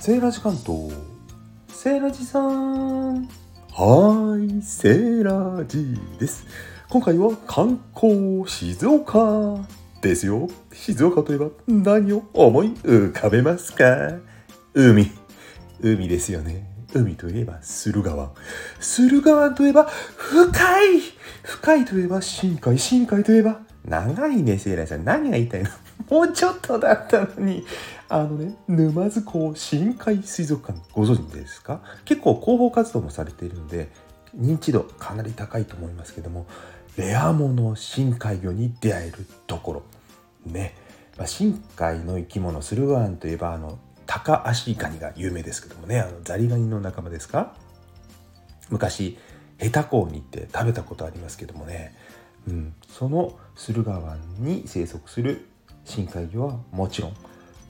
セーラジ関東。セーラジさん。はいセーラジです。今回は観光静岡ですよ。静岡といえば何を思い浮かべますか？海。海ですよね。海といえば駿河湾。駿河湾といえば深い。深いといえば深海。深海といえば長いねセーラさん。何が言いたいの？もうちょっとだったのに。あのね沼津港深海水族館ご存知ですか？結構広報活動もされているので認知度かなり高いと思いますけどもレアもの深海魚に出会えるところ。ね、まあ、深海の生き物駿河湾といえばあのタカアシガニが有名ですけどもね。あのザリガニの仲間ですか？昔ヘタ港に行って食べたことありますけどもね、うん、その駿河湾に生息する深海魚はもちろん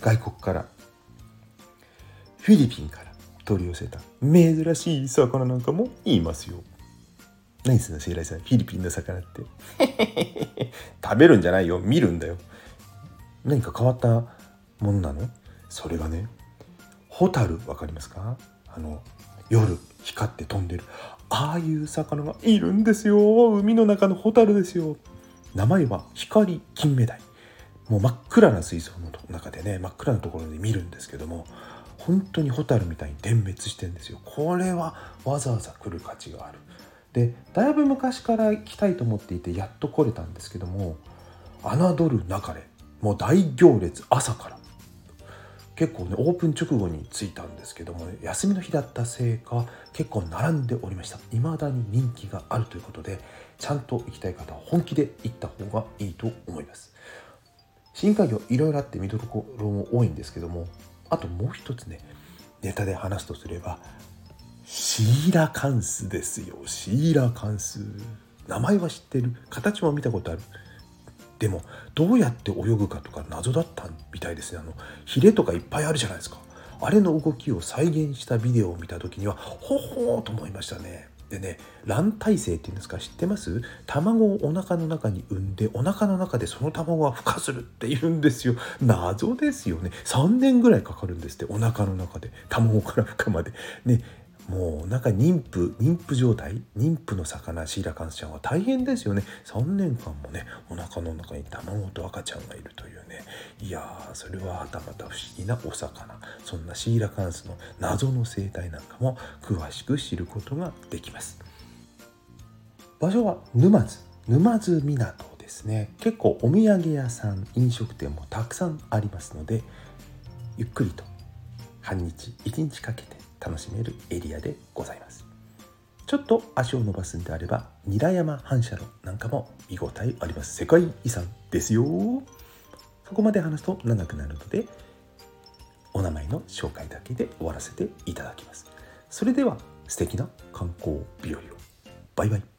外国からフィリピンから取り寄せた珍しい魚なんかもいますよ。何すんのセイライさん。フィリピンの魚って。食べるんじゃないよ。見るんだよ。何か変わったものなの？それがねホタルわかりますか？あの夜光って飛んでるああいう魚がいるんですよ。海の中のホタルですよ。名前は光金目鯛。もう真っ暗な水槽の中でね真っ暗なところで見るんですけども本当にホタルみたいに点滅してんですよ。これはわざわざ来る価値がある。でだいぶ昔から来たいと思っていてやっと来れたんですけども侮るなかれ。もう大行列朝から。結構ねオープン直後に着いたんですけども休みの日だったせいか結構並んでおりました。未だに人気があるということでちゃんと行きたい方は本気で行った方がいいと思います。深海魚いろいろあって見どころも多いんですけどもあともう一つねネタで話すとすればシーラカンスですよ。シーラカンス。名前は知ってる。形も見たことある。でもどうやって泳ぐかとか謎だったみたいですね。あのヒレとかいっぱいあるじゃないですか。あれの動きを再現したビデオを見た時にはほほーと思いましたね。でね卵体性っていうんですか知ってます？卵をお腹の中に産んでお腹の中でその卵が孵化するって言うんですよ。謎ですよね。3年ぐらいかかるんですってお腹の中で。卵から孵化まで。ねもうなんか妊婦妊婦状態妊婦の魚シーラカンスちゃんは大変ですよね。3年間もねお腹の中に卵と赤ちゃんがいると。いやーそれははたまた不思議なお魚。そんなシーラカンスの謎の生態なんかも詳しく知ることができます。場所は沼津。沼津港ですね。結構お土産屋さん飲食店もたくさんありますのでゆっくりと半日1日かけて楽しめるエリアでございます。ちょっと足を伸ばすんであれば韮山反射炉なんかも見応えあります。世界遺産ですよそこまで話すと長くなるのでお名前の紹介だけで終わらせていただきます。それでは素敵な観光日和を。バイバイ。